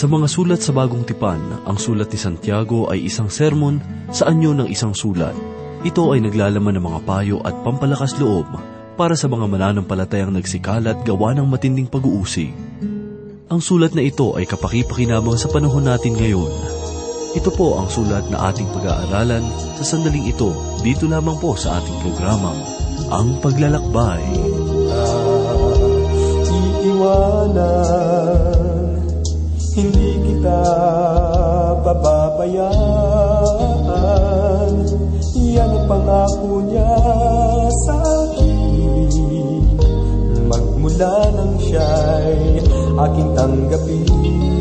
Sa mga sulat sa bagong tipan, ang sulat ni Santiago ay isang sermon sa anyo ng isang sulat. Ito ay naglalaman ng mga payo at pampalakas loob para sa mga mananampalatayang nagsikalat gawa ng matinding pag-uusig. Ang sulat na ito ay kapaki-pakinabang sa panahon natin ngayon. Ito po ang sulat na ating pag-aaralan sa sandaling ito dito lamang po sa ating programang Ang Paglalakbay. Iiwanan, hindi kita pababayaan. Yan ang pangako niya sa akin. Magmula nang siya'y aking tanggapin.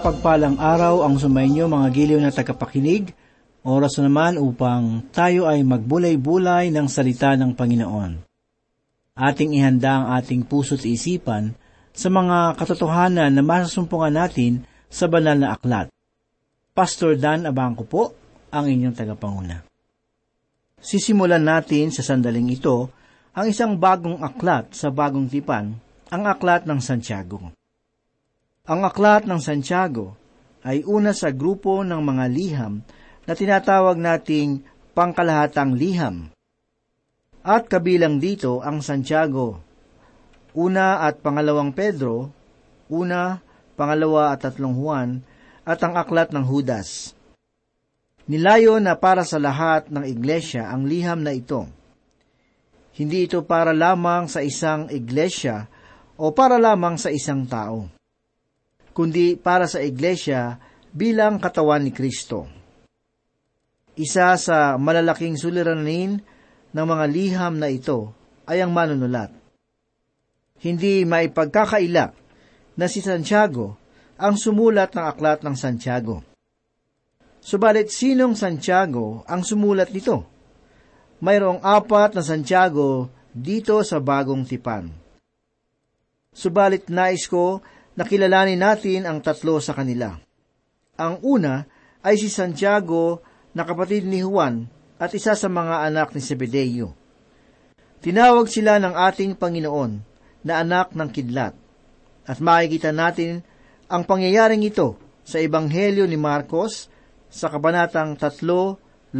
Mapagpalang araw ang sumainyo mga giliw na tagapakinig. Oras na naman upang tayo ay magbulay-bulay ng salita ng Panginoon. Ating ihanda ang ating puso't isipan sa mga katotohanan na masasumpungan natin sa banal na aklat. Pastor Dan Abangco po, ang inyong tagapanguna. Sisimulan natin sa sandaling ito ang isang bagong aklat sa bagong tipan, ang aklat ng Santiago. Ang aklat ng Santiago ay una sa grupo ng mga liham na tinatawag nating pangkalahatang liham. At kabilang dito ang Santiago, una at pangalawang Pedro, una, pangalawa at tatlong Juan, at ang aklat ng Judas. Nilayo na para sa lahat ng iglesia ang liham na ito. Hindi ito para lamang sa isang iglesia o para lamang sa isang tao kundi para sa iglesia bilang katawan ni Kristo. Isa sa malalaking suliranin ng mga liham na ito ay ang manunulat. Hindi maipagkakaila na si Santiago ang sumulat ng aklat ng Santiago. Subalit sinong Santiago ang sumulat nito? Mayroong apat na Santiago dito sa bagong tipan. Subalit nais ko na kilalanin natin ang tatlo sa kanila. Ang una ay si Santiago na kapatid ni Juan at isa sa mga anak ni Zebedeo. Tinawag sila ng ating Panginoon na anak ng kidlat. At makikita natin ang pangyayaring ito sa Ebanghelyo ni Marcos sa Kabanatang 3.17.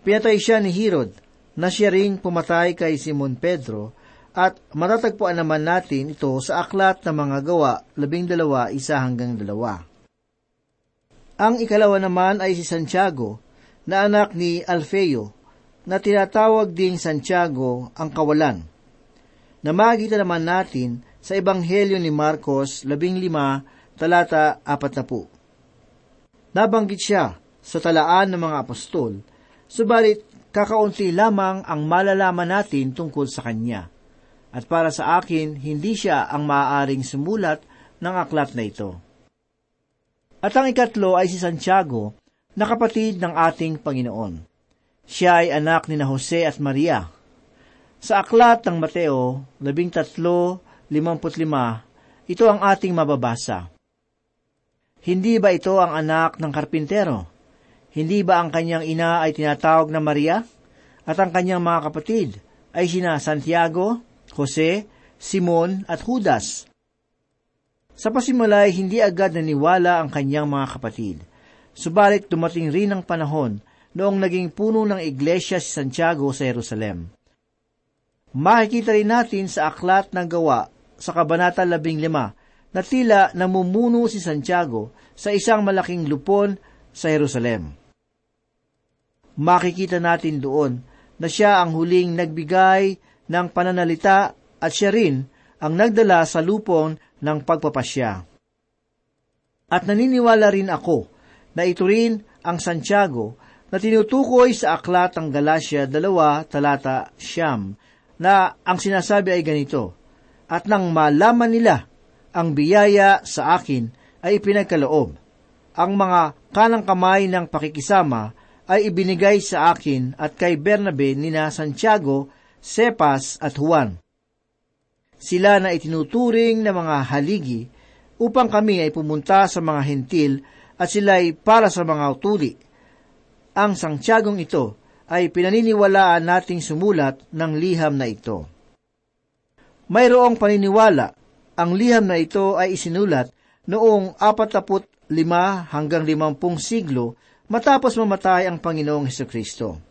Pinatay siya ni Herod na siya ring pumatay kay Simon Pedro at matatagpuan naman natin ito sa aklat ng mga gawa, labing dalawa, isa hanggang dalawa. Ang ikalawa naman ay si Santiago, na anak ni Alfeo, na tinatawag ding Santiago ang kawalan. Na makikita naman natin sa Ebanghelyo ni Marcos 15, talata 40. Nabanggit siya sa talaan ng mga apostol, subalit kakaunti lamang ang malalaman natin tungkol sa kanya. At para sa akin, hindi siya ang maaaring sumulat ng aklat na ito. At ang ikatlo ay si Santiago, na kapatid ng ating Panginoon. Siya ay anak ni na Jose at Maria. Sa aklat ng Mateo 13.55, ito ang ating mababasa. Hindi ba ito ang anak ng karpintero? Hindi ba ang kanyang ina ay tinatawag na Maria? At ang kanyang mga kapatid ay sina Santiago, Jose, Simon at Judas. Sa pasimulay, hindi agad naniwala ang kanyang mga kapatid. Subalit dumating rin ang panahon noong naging puno ng iglesia si Santiago sa Jerusalem. Makikita rin natin sa aklat ng gawa sa Kabanata 15 na tila namumuno si Santiago sa isang malaking lupon sa Jerusalem. Makikita natin doon na siya ang huling nagbigay ng pananalita at siya rin ang nagdala sa lupon ng pagpapasya. At naniniwala rin ako na ito rin ang Santiago na tinutukoy sa aklat ng Galacia 2 talata siyam na ang sinasabi ay ganito, At nang malaman nila ang biyaya sa akin ay ipinagkaloob. Ang mga kanang kamay ng pakikisama ay ibinigay sa akin at kay Bernabe nina Santiago, Cepas at Juan. Sila na itinuturing na mga haligi upang kami ay pumunta sa mga hentil at sila ay para sa mga utuli ang sangtiyagong ito ay pinaniniwalaan nating sumulat ng liham na ito. Mayroong paniniwala, ang liham na ito ay isinulat noong 45 hanggang 50 siglo matapos mamatay ang Panginoong Heso Kristo.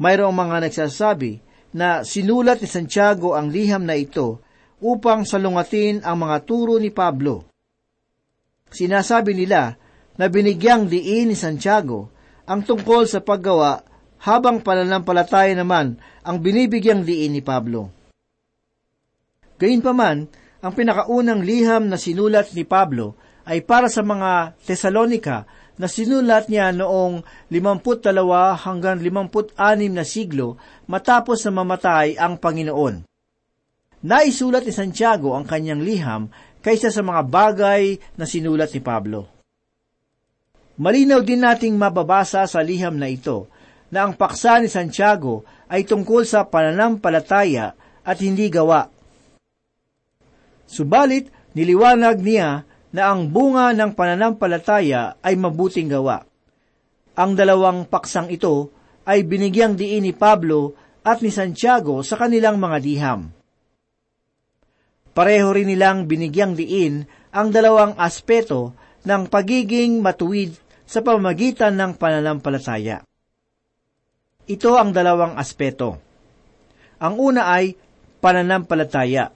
Mayroong mga nagsasabi na sinulat ni Santiago ang liham na ito upang salungatin ang mga turo ni Pablo. Sinasabi nila na binigyang diin ni Santiago ang tungkol sa paggawa habang pananampalataya naman ang binibigyang diin ni Pablo. Gayunpaman, ang pinakaunang liham na sinulat ni Pablo ay para sa mga Tesalonika na sinulat niya noong 52 hanggang 56 na siglo matapos na mamatay ang Panginoon. Naisulat ni Santiago ang kanyang liham kaysa sa mga bagay na sinulat ni Pablo. Malinaw din nating mababasa sa liham na ito na ang paksa ni Santiago ay tungkol sa pananampalataya at hindi gawa. Subalit, niliwanag niya na ang bunga ng pananampalataya ay mabuting gawa. Ang dalawang paksang ito ay binigyang diin ni Pablo at ni Santiago sa kanilang mga diham. Pareho rin nilang binigyang diin ang dalawang aspeto ng pagiging matuwid sa pamamagitan ng pananampalataya. Ito ang dalawang aspeto. Ang una ay pananampalataya.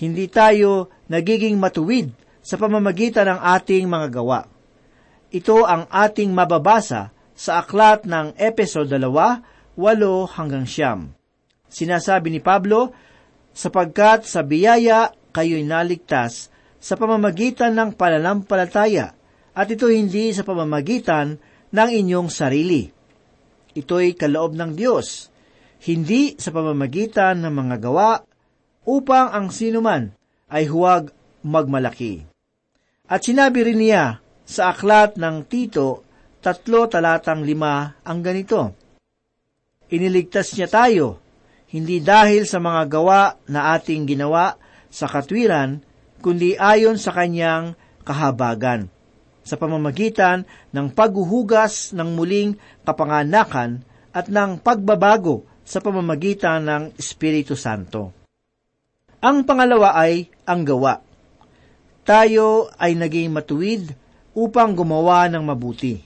Hindi tayo nagiging matuwid sa pamamagitan ng ating mga gawa. Ito ang ating mababasa sa aklat ng Epeso 2, 8 hanggang siyam. Sinasabi ni Pablo, sapagkat sa biyaya kayo'y naligtas sa pamamagitan ng pananampalataya, at ito hindi sa pamamagitan ng inyong sarili. Ito'y kaloob ng Diyos, hindi sa pamamagitan ng mga gawa upang ang sinuman ay huwag magmalaki. At sinabi rin niya sa aklat ng Tito, tatlo talatang lima ang ganito. Iniligtas niya tayo, hindi dahil sa mga gawa na ating ginawa sa katwiran, kundi ayon sa kanyang kahabagan sa pamamagitan ng paghuhugas ng muling kapanganakan at ng pagbabago sa pamamagitan ng Espiritu Santo. Ang pangalawa ay ang gawa. Tayo ay naging matuwid upang gumawa ng mabuti.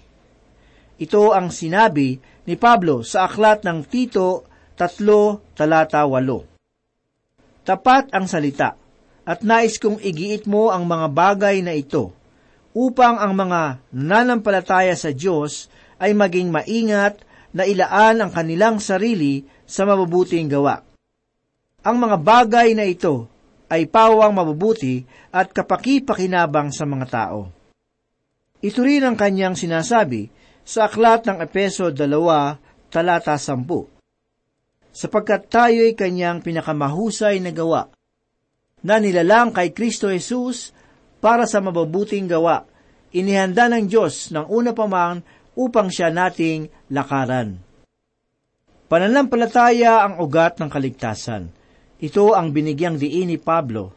Ito ang sinabi ni Pablo sa aklat ng Tito 3 talata 8. Tapat ang salita at nais kong igiit mo ang mga bagay na ito upang ang mga nananampalataya sa Diyos ay maging maingat na ilaan ang kanilang sarili sa mabubuting gawa. Ang mga bagay na ito ay pawang mabubuti at kapaki-pakinabang sa mga tao. Ito rin ang kanyang sinasabi sa aklat ng Epeso 2, talata 10. Sapagkat tayo'y kanyang pinakamahusay na gawa, na nilalang kay Kristo Jesus para sa mabubuting gawa, inihanda ng Diyos ng una pa man upang siya nating lakaran. Pananampalataya ang ugat ng kaligtasan. Ito ang binigyang diin ni Pablo.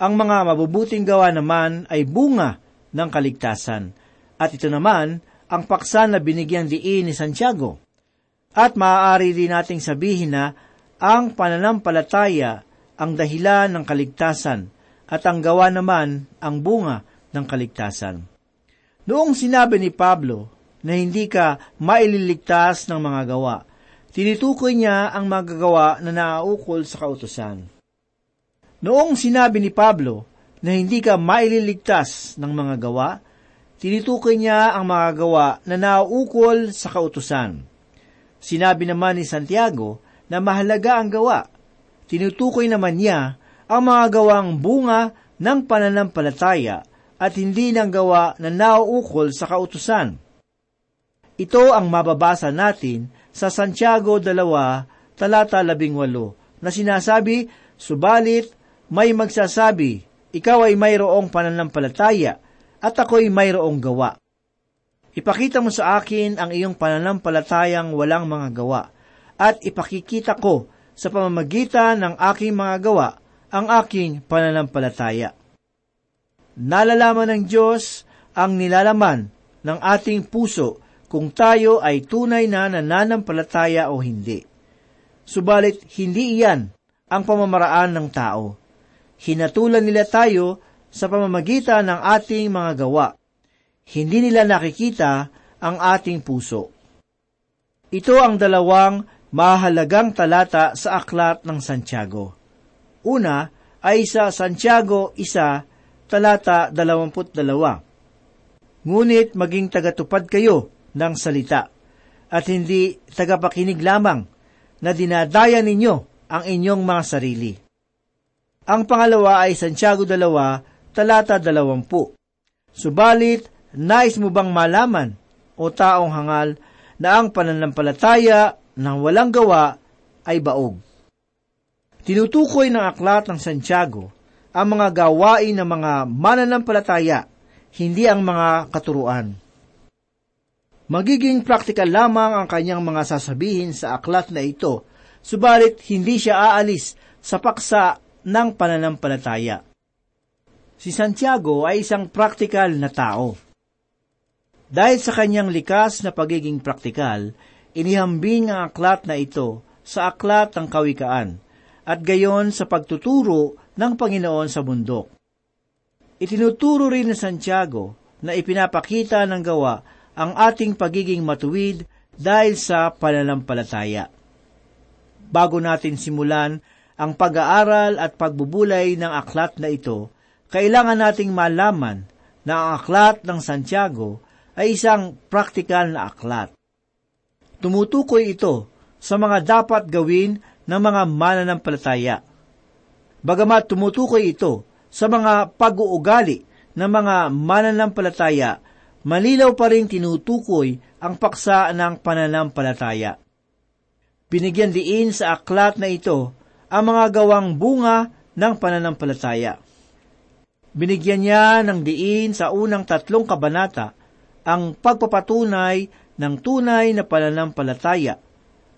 Ang mga mabubuting gawa naman ay bunga ng kaligtasan. At ito naman ang paksa na binigyang diin ni Santiago. At maaari din nating sabihin na ang pananampalataya ang dahilan ng kaligtasan at ang gawa naman ang bunga ng kaligtasan. Noong sinabi ni Pablo na hindi ka maililigtas ng mga gawa. Tinitukoy niya ang magagawa na naaukol sa kautosan. Noong sinabi ni Pablo na hindi ka maililigtas ng mga gawa, tinitukoy niya ang mga gawa na nauukol sa kautusan. Sinabi naman ni Santiago na mahalaga ang gawa. Tinutukoy naman niya ang mga gawang bunga ng pananampalataya at hindi ng gawa na nauukol sa kautusan. Ito ang mababasa natin sa Santiago 2, talata 18, na sinasabi, Subalit, may magsasabi, ikaw ay mayroong pananampalataya, at ako'y mayroong gawa. Ipakita mo sa akin ang iyong pananampalatayang walang mga gawa, at ipakikita ko sa pamamagitan ng aking mga gawa ang aking pananampalataya. Nalalaman ng Diyos ang nilalaman ng ating puso kung tayo ay tunay na nananampalataya o hindi. Subalit, hindi iyan ang pamamaraan ng tao. Hinatulan nila tayo sa pamamagitan ng ating mga gawa. Hindi nila nakikita ang ating puso. Ito ang dalawang mahalagang talata sa aklat ng Santiago. Una ay sa Santiago isa, talata 22. Ngunit maging tagatupad kayo ng salita, at hindi tagapakinig lamang na dinadaya ninyo ang inyong mga sarili. Ang pangalawa ay Santiago 2, talata 20. Subalit, nais mo bang malaman, o taong hangal, na ang pananampalataya ng walang gawa ay baog? Tinutukoy ng aklat ng Santiago ang mga gawain ng mga mananampalataya, hindi ang mga katuruan. Magiging praktikal lamang ang kanyang mga sasabihin sa aklat na ito, subalit hindi siya aalis sa paksa ng pananampalataya. Si Santiago ay isang praktikal na tao. Dahil sa kanyang likas na pagiging praktikal, inihambing ang aklat na ito sa aklat ng kawikaan at gayon sa pagtuturo ng Panginoon sa bundok. Itinuturo rin ni Santiago na ipinapakita ng gawa ang ating pagiging matuwid dahil sa pananampalataya. Bago natin simulan ang pag-aaral at pagbubulay ng aklat na ito, kailangan nating malaman na ang aklat ng Santiago ay isang praktikal na aklat. Tumutukoy ito sa mga dapat gawin ng mga mananampalataya. Bagamat tumutukoy ito sa mga pag-uugali ng mga mananampalataya malilaw pa rin tinutukoy ang paksa ng pananampalataya. Binigyan diin sa aklat na ito ang mga gawang bunga ng pananampalataya. Binigyan niya ng diin sa unang tatlong kabanata ang pagpapatunay ng tunay na pananampalataya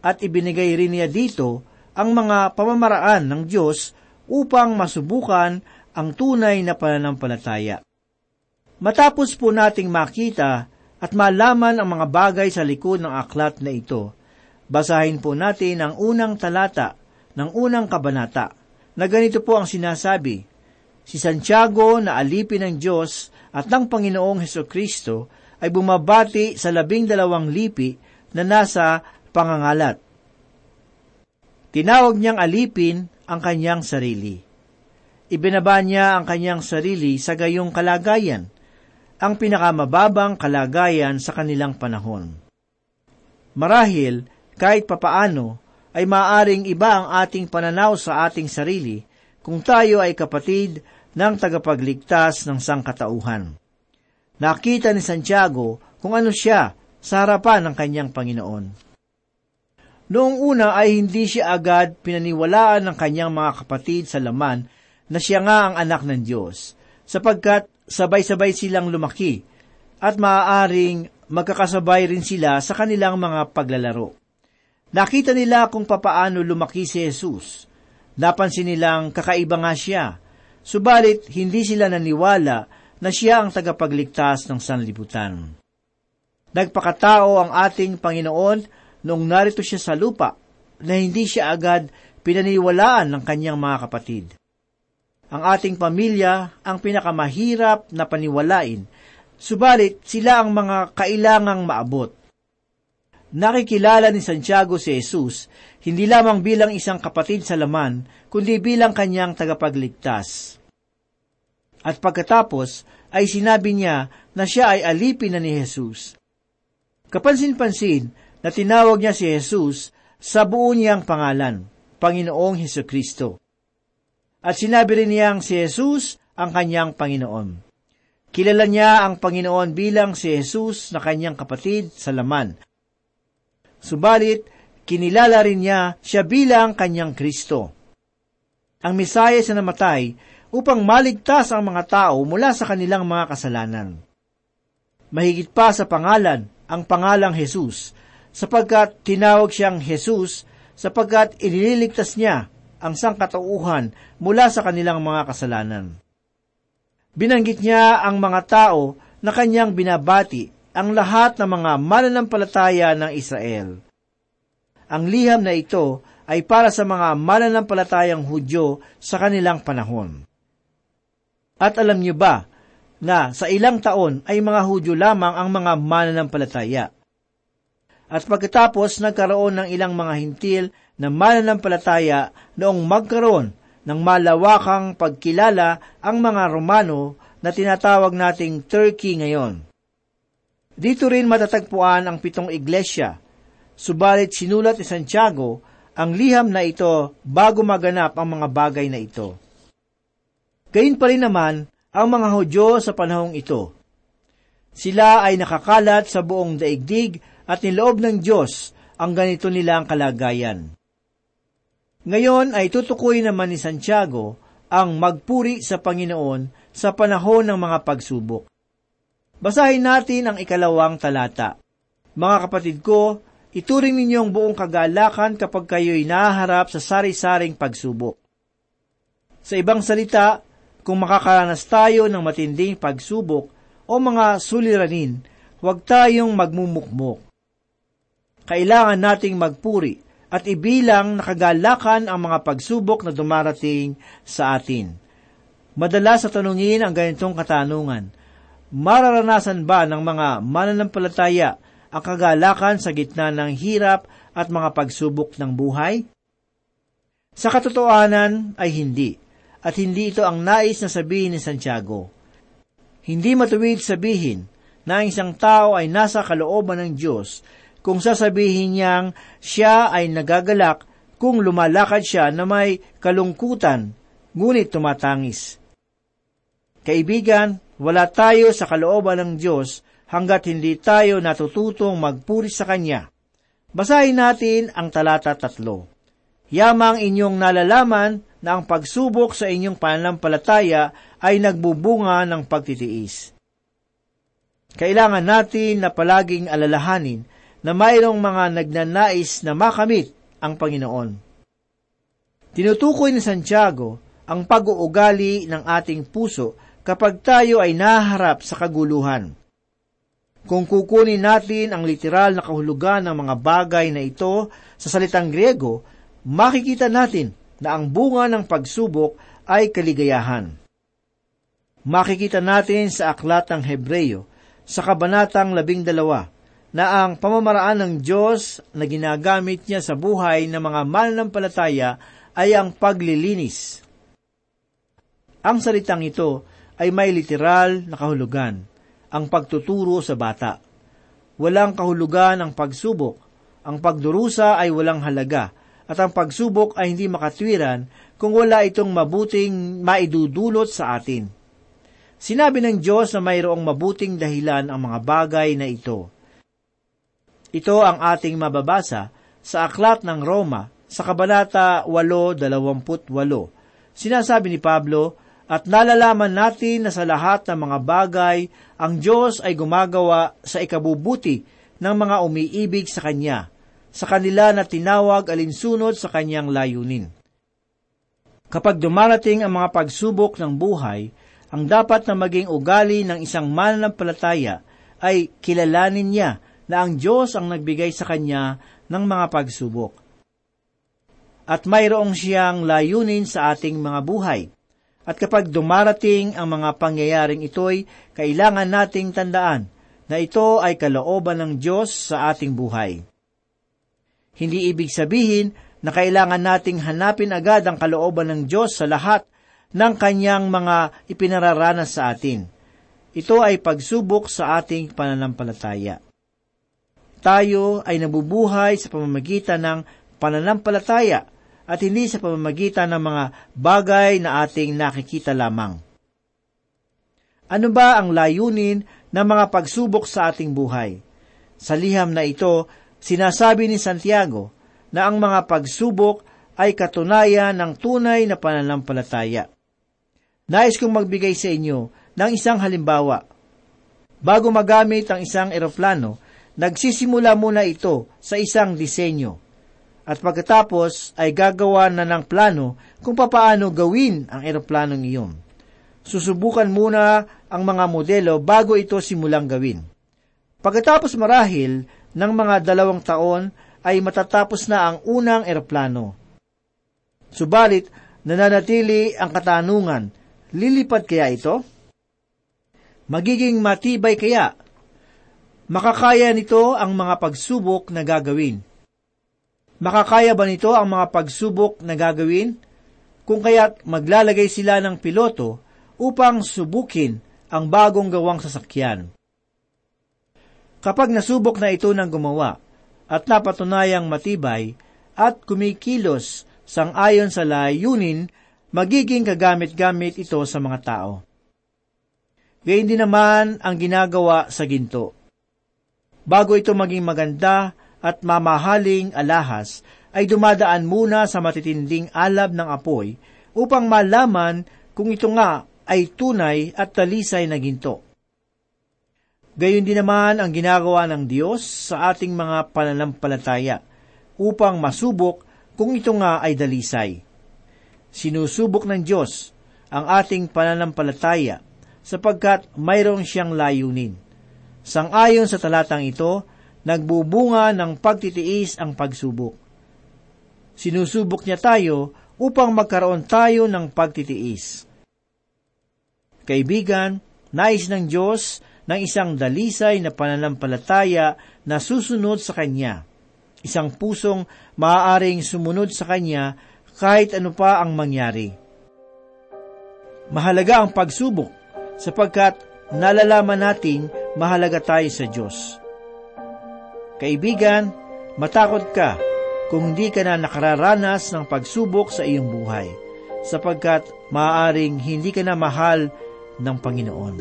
at ibinigay rin niya dito ang mga pamamaraan ng Diyos upang masubukan ang tunay na pananampalataya. Matapos po nating makita at malaman ang mga bagay sa likod ng aklat na ito, basahin po natin ang unang talata ng unang kabanata na ganito po ang sinasabi, Si Santiago na alipin ng Diyos at ng Panginoong Heso Kristo ay bumabati sa labing dalawang lipi na nasa pangangalat. Tinawag niyang alipin ang kanyang sarili. Ibinaba niya ang kanyang sarili sa gayong kalagayan, ang pinakamababang kalagayan sa kanilang panahon. Marahil, kahit papaano, ay maaring iba ang ating pananaw sa ating sarili kung tayo ay kapatid ng tagapagligtas ng sangkatauhan. Nakita ni Santiago kung ano siya sa harapan ng kanyang Panginoon. Noong una ay hindi siya agad pinaniwalaan ng kanyang mga kapatid sa laman na siya nga ang anak ng Diyos, sapagkat sabay-sabay silang lumaki at maaaring magkakasabay rin sila sa kanilang mga paglalaro. Nakita nila kung papaano lumaki si Jesus. Napansin nilang kakaiba nga siya, subalit hindi sila naniwala na siya ang tagapagligtas ng sanlibutan. Nagpakatao ang ating Panginoon noong narito siya sa lupa na hindi siya agad pinaniwalaan ng kanyang mga kapatid. Ang ating pamilya ang pinakamahirap na paniwalain, subalit sila ang mga kailangang maabot. Nakikilala ni Santiago si Jesus hindi lamang bilang isang kapatid sa laman, kundi bilang kanyang tagapagligtas. At pagkatapos ay sinabi niya na siya ay alipin na ni Jesus. Kapansin-pansin na tinawag niya si Jesus sa buo niyang pangalan, Panginoong Heso Kristo. At sinabi rin niyang si Jesus ang kanyang Panginoon. Kilala niya ang Panginoon bilang si Jesus na kanyang kapatid sa laman. Subalit, kinilala rin niya siya bilang kanyang Kristo. Ang Mesayas na namatay upang maligtas ang mga tao mula sa kanilang mga kasalanan. Mahigit pa sa pangalan, ang pangalang Jesus, sapagkat tinawag siyang Jesus sapagkat iniligtas niya ang sangkatauhan mula sa kanilang mga kasalanan. Binanggit niya ang mga tao na kanyang binabati ang lahat ng mga mananampalataya ng Israel. Ang liham na ito ay para sa mga mananampalatayang Hudyo sa kanilang panahon. At alam niyo ba na sa ilang taon ay mga Hudyo lamang ang mga mananampalataya? At pagkatapos nagkaroon ng ilang mga hintil na mananampalataya noong magkaroon ng malawakang pagkilala ang mga Romano na tinatawag nating Turkey ngayon. Dito rin matatagpuan ang pitong iglesia, subalit sinulat ni Santiago ang liham na ito bago maganap ang mga bagay na ito. Gayun pa rin naman ang mga Hudyo sa panahong ito. Sila ay nakakalat sa buong daigdig at niloob ng Diyos ang ganito nilang kalagayan. Ngayon ay tutukoy naman ni Santiago ang magpuri sa Panginoon sa panahon ng mga pagsubok. Basahin natin ang ikalawang talata. Mga kapatid ko, ituring ninyong buong kagalakan kapag kayo'y naharap sa sari-saring pagsubok. Sa ibang salita, kung makakaranas tayo ng matinding pagsubok o mga suliranin, huwag tayong magmumukmok. Kailangan nating magpuri at ibilang nakagalakan ang mga pagsubok na dumarating sa atin. Madalas sa tanungin ang ganitong katanungan, mararanasan ba ng mga mananampalataya ang kagalakan sa gitna ng hirap at mga pagsubok ng buhay? Sa katotohanan ay hindi at hindi ito ang nais na sabihin ni Santiago. Hindi matuwid sabihin na ang isang tao ay nasa kalooban ng Diyos kung sasabihin niyang siya ay nagagalak kung lumalakad siya na may kalungkutan, ngunit tumatangis. Kaibigan, wala tayo sa kalooban ng Diyos hanggat hindi tayo natututong magpuri sa Kanya. Basahin natin ang talata tatlo. Yamang inyong nalalaman na ang pagsubok sa inyong pananampalataya ay nagbubunga ng pagtitiis. Kailangan natin na palaging alalahanin na mayroong mga nagnanais na makamit ang Panginoon. Tinutukoy ni Santiago ang pag-uugali ng ating puso kapag tayo ay naharap sa kaguluhan. Kung kukunin natin ang literal na kahulugan ng mga bagay na ito sa salitang Griego, makikita natin na ang bunga ng pagsubok ay kaligayahan. Makikita natin sa aklat ng Hebreyo, sa kabanatang labing dalawa, na ang pamamaraan ng Diyos na ginagamit niya sa buhay ng mga mananampalataya ay ang paglilinis. Ang salitang ito ay may literal na kahulugan, ang pagtuturo sa bata. Walang kahulugan ang pagsubok, ang pagdurusa ay walang halaga, at ang pagsubok ay hindi makatwiran kung wala itong mabuting maidudulot sa atin. Sinabi ng Diyos na mayroong mabuting dahilan ang mga bagay na ito. Ito ang ating mababasa sa aklat ng Roma sa Kabanata 8.28. Sinasabi ni Pablo, at nalalaman natin na sa lahat ng mga bagay, ang Diyos ay gumagawa sa ikabubuti ng mga umiibig sa Kanya, sa kanila na tinawag alinsunod sa Kanyang layunin. Kapag dumarating ang mga pagsubok ng buhay, ang dapat na maging ugali ng isang mananampalataya ay kilalanin niya na ang Diyos ang nagbigay sa kanya ng mga pagsubok. At mayroong siyang layunin sa ating mga buhay. At kapag dumarating ang mga pangyayaring ito'y, kailangan nating tandaan na ito ay kalooban ng Diyos sa ating buhay. Hindi ibig sabihin na kailangan nating hanapin agad ang kalooban ng Diyos sa lahat ng kanyang mga ipinararanas sa atin. Ito ay pagsubok sa ating pananampalataya. Tayo ay nabubuhay sa pamamagitan ng pananampalataya at hindi sa pamamagitan ng mga bagay na ating nakikita lamang. Ano ba ang layunin ng mga pagsubok sa ating buhay? Sa liham na ito, sinasabi ni Santiago na ang mga pagsubok ay katunayan ng tunay na pananampalataya. Nais kong magbigay sa inyo ng isang halimbawa. Bago magamit ang isang eroplano, nagsisimula muna ito sa isang disenyo. At pagkatapos ay gagawa na ng plano kung papaano gawin ang eroplanong iyon. Susubukan muna ang mga modelo bago ito simulang gawin. Pagkatapos marahil ng mga dalawang taon ay matatapos na ang unang eroplano. Subalit, nananatili ang katanungan Lilipad kaya ito? Magiging matibay kaya? Makakaya nito ang mga pagsubok na gagawin? Makakaya ba nito ang mga pagsubok na gagawin? Kung kaya't maglalagay sila ng piloto upang subukin ang bagong gawang sasakyan. Kapag nasubok na ito ng gumawa at napatunayang matibay at kumikilos sang ayon sa layunin magiging kagamit-gamit ito sa mga tao. Gayun din naman ang ginagawa sa ginto. Bago ito maging maganda at mamahaling alahas, ay dumadaan muna sa matitinding alab ng apoy upang malaman kung ito nga ay tunay at talisay na ginto. Gayon din naman ang ginagawa ng Diyos sa ating mga pananampalataya upang masubok kung ito nga ay dalisay sinusubok ng Diyos ang ating pananampalataya sapagkat mayroon siyang layunin. Sangayon sa talatang ito, nagbubunga ng pagtitiis ang pagsubok. Sinusubok niya tayo upang magkaroon tayo ng pagtitiis. Kaibigan, nais ng Diyos ng isang dalisay na pananampalataya na susunod sa Kanya. Isang pusong maaaring sumunod sa Kanya kahit ano pa ang mangyari. Mahalaga ang pagsubok sapagkat nalalaman natin mahalaga tayo sa Diyos. Kaibigan, matakot ka kung hindi ka na nakararanas ng pagsubok sa iyong buhay, sapagkat maaaring hindi ka na mahal ng Panginoon.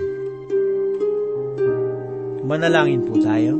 Manalangin po tayo.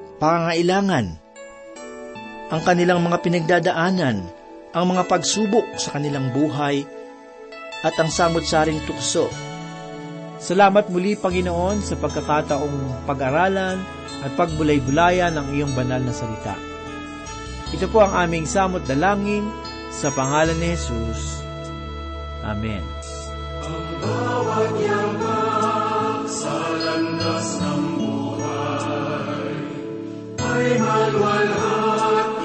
pangailangan, ang kanilang mga pinagdadaanan, ang mga pagsubok sa kanilang buhay, at ang samot-saring tukso. Salamat muli, Panginoon, sa pagkakataong pag-aralan at pagbulay-bulayan ng iyong banal na salita. Ito po ang aming samot dalangin sa pangalan ni Jesus. Amen. Bawat yaman sa landas ng buhay ay malwalhati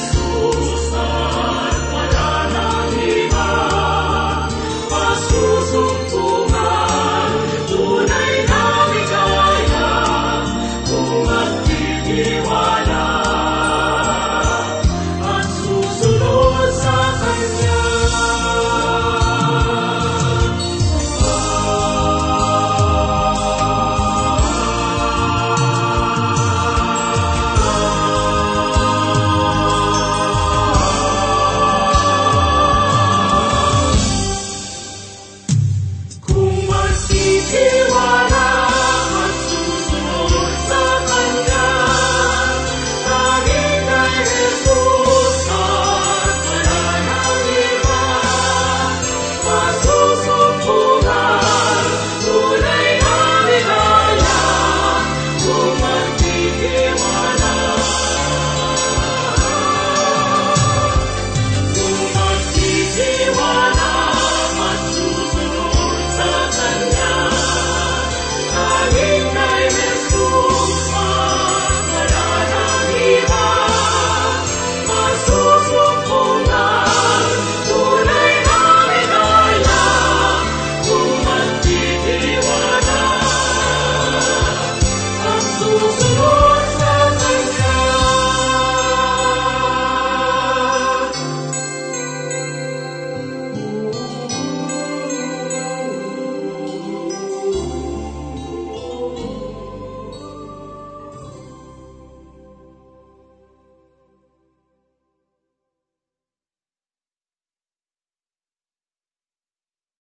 Jesus